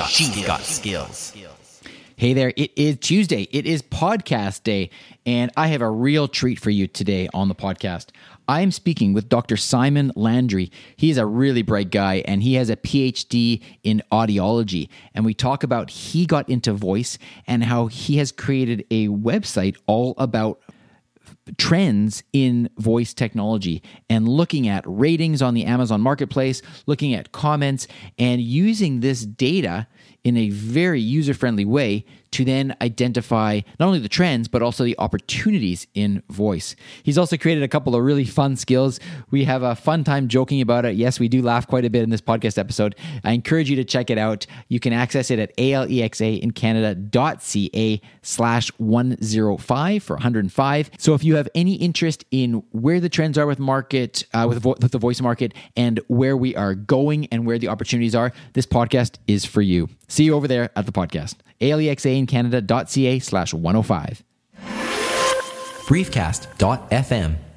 got, She's skills. got skills. Hey there, it is Tuesday. It is podcast day, and I have a real treat for you today on the podcast. I am speaking with Dr. Simon Landry. He is a really bright guy and he has a PhD in audiology. And we talk about he got into voice and how he has created a website all about trends in voice technology and looking at ratings on the Amazon marketplace, looking at comments, and using this data in a very user friendly way to then identify not only the trends, but also the opportunities in voice. He's also created a couple of really fun skills. We have a fun time joking about it. Yes, we do laugh quite a bit in this podcast episode. I encourage you to check it out. You can access it at alexa in Canada.ca slash 105 for 105. So if you have any interest in where the trends are with market, uh, with, vo- with the voice market and where we are going and where the opportunities are, this podcast is for you. See you over there at the podcast. alexaincanada.ca slash 105. Briefcast.fm